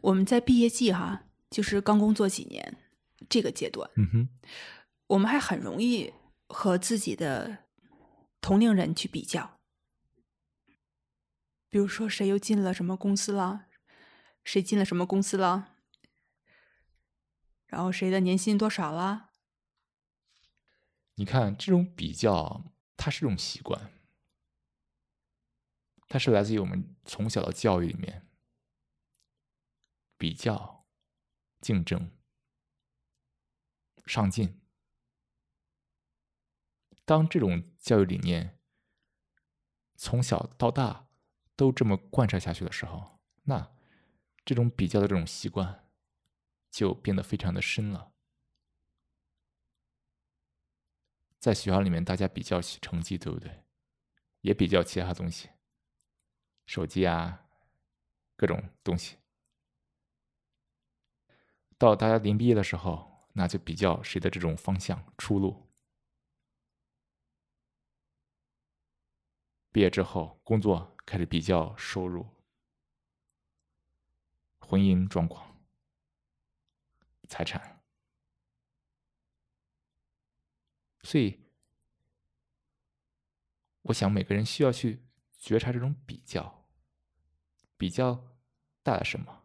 我们在毕业季哈，就是刚工作几年这个阶段，嗯哼，我们还很容易和自己的同龄人去比较，比如说谁又进了什么公司了，谁进了什么公司了，然后谁的年薪多少了。你看这种比较，它是一种习惯，它是来自于我们从小的教育里面。比较、竞争、上进，当这种教育理念从小到大都这么贯彻下去的时候，那这种比较的这种习惯就变得非常的深了。在学校里面，大家比较成绩，对不对？也比较其他东西，手机啊，各种东西。到大家临毕业的时候，那就比较谁的这种方向出路。毕业之后，工作开始比较收入、婚姻状况、财产，所以，我想每个人需要去觉察这种比较，比较带来什么。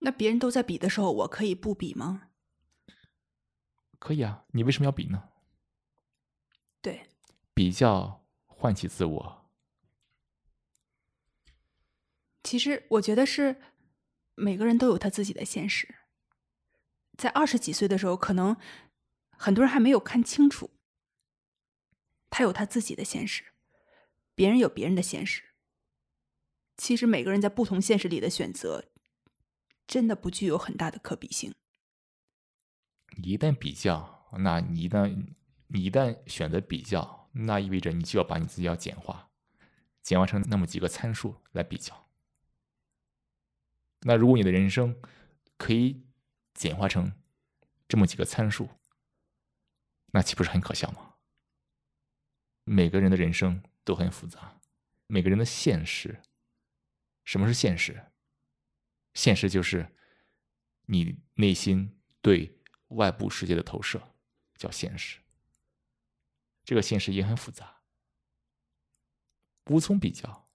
那别人都在比的时候，我可以不比吗？可以啊，你为什么要比呢？对，比较唤起自我。其实我觉得是每个人都有他自己的现实。在二十几岁的时候，可能很多人还没有看清楚，他有他自己的现实，别人有别人的现实。其实每个人在不同现实里的选择。真的不具有很大的可比性。你一旦比较，那你一旦你一旦选择比较，那意味着你就要把你自己要简化，简化成那么几个参数来比较。那如果你的人生可以简化成这么几个参数，那岂不是很可笑吗？每个人的人生都很复杂，每个人的现实，什么是现实？现实就是你内心对外部世界的投射，叫现实。这个现实也很复杂，无从比较，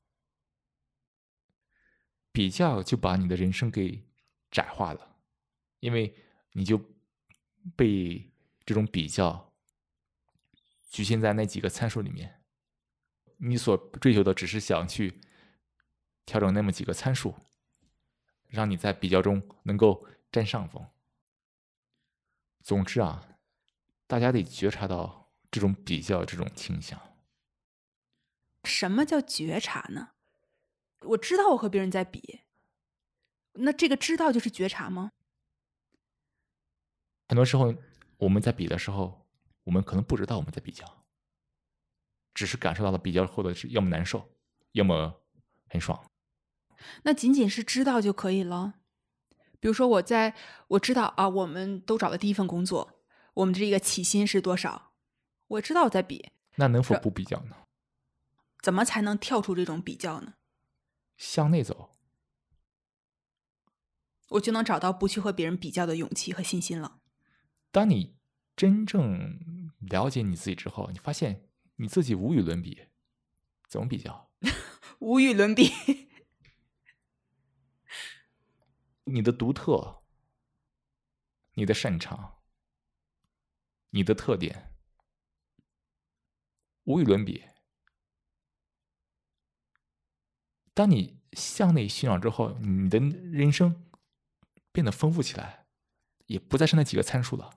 比较就把你的人生给窄化了，因为你就被这种比较局限在那几个参数里面，你所追求的只是想去调整那么几个参数。让你在比较中能够占上风。总之啊，大家得觉察到这种比较这种倾向。什么叫觉察呢？我知道我和别人在比，那这个知道就是觉察吗？很多时候我们在比的时候，我们可能不知道我们在比较，只是感受到了比较后的是要么难受，要么很爽。那仅仅是知道就可以了。比如说，我在我知道啊，我们都找的第一份工作，我们这个起薪是多少？我知道我在比。那能否不比较呢？怎么才能跳出这种比较呢？向内走，我就能找到不去和别人比较的勇气和信心了。当你真正了解你自己之后，你发现你自己无与伦比。怎么比较？无与伦比。你的独特，你的擅长，你的特点，无与伦比。当你向内寻找之后，你的人生变得丰富起来，也不再是那几个参数了。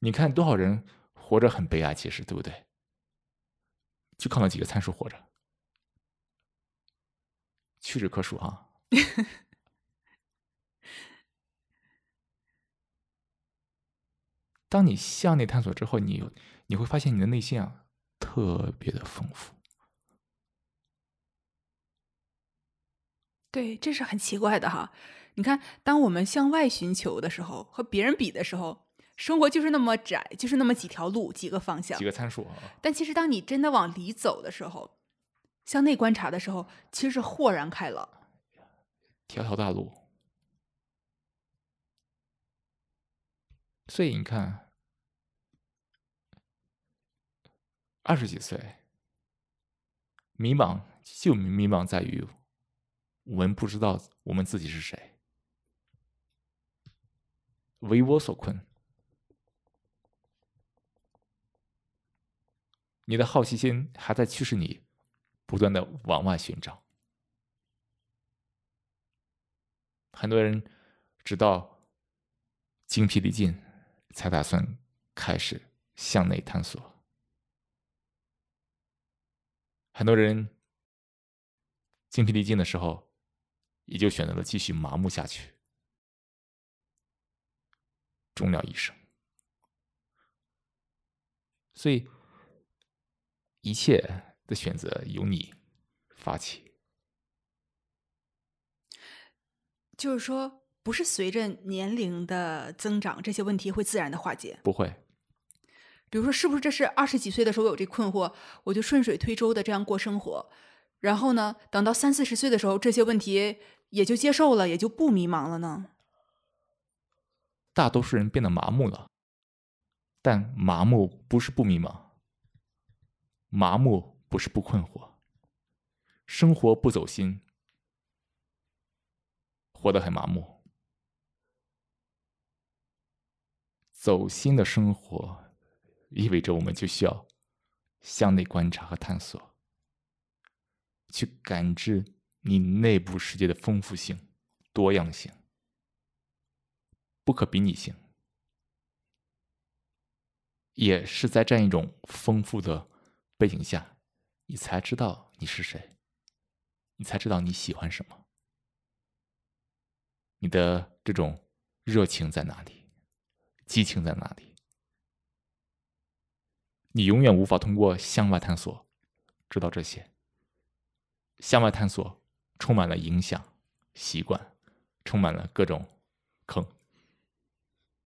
你看多少人活着很悲哀，其实对不对？就靠那几个参数活着，屈指可数啊。当你向内探索之后，你你会发现你的内心啊特别的丰富。对，这是很奇怪的哈。你看，当我们向外寻求的时候，和别人比的时候，生活就是那么窄，就是那么几条路、几个方向、几个参数啊。但其实，当你真的往里走的时候，向内观察的时候，其实是豁然开朗。条条大路。所以你看，二十几岁迷茫，就迷茫在于我们不知道我们自己是谁，为我所困。你的好奇心还在驱使你不断的往外寻找。很多人直到精疲力尽，才打算开始向内探索。很多人精疲力尽的时候，也就选择了继续麻木下去，终了一生。所以。一切的选择由你发起，就是说，不是随着年龄的增长，这些问题会自然的化解。不会。比如说，是不是这是二十几岁的时候有这困惑，我就顺水推舟的这样过生活，然后呢，等到三四十岁的时候，这些问题也就接受了，也就不迷茫了呢？大多数人变得麻木了，但麻木不是不迷茫。麻木不是不困惑，生活不走心，活得很麻木。走心的生活，意味着我们就需要向内观察和探索，去感知你内部世界的丰富性、多样性、不可比拟性，也是在这样一种丰富的。背景下，你才知道你是谁，你才知道你喜欢什么，你的这种热情在哪里，激情在哪里？你永远无法通过向外探索知道这些。向外探索充满了影响、习惯，充满了各种坑。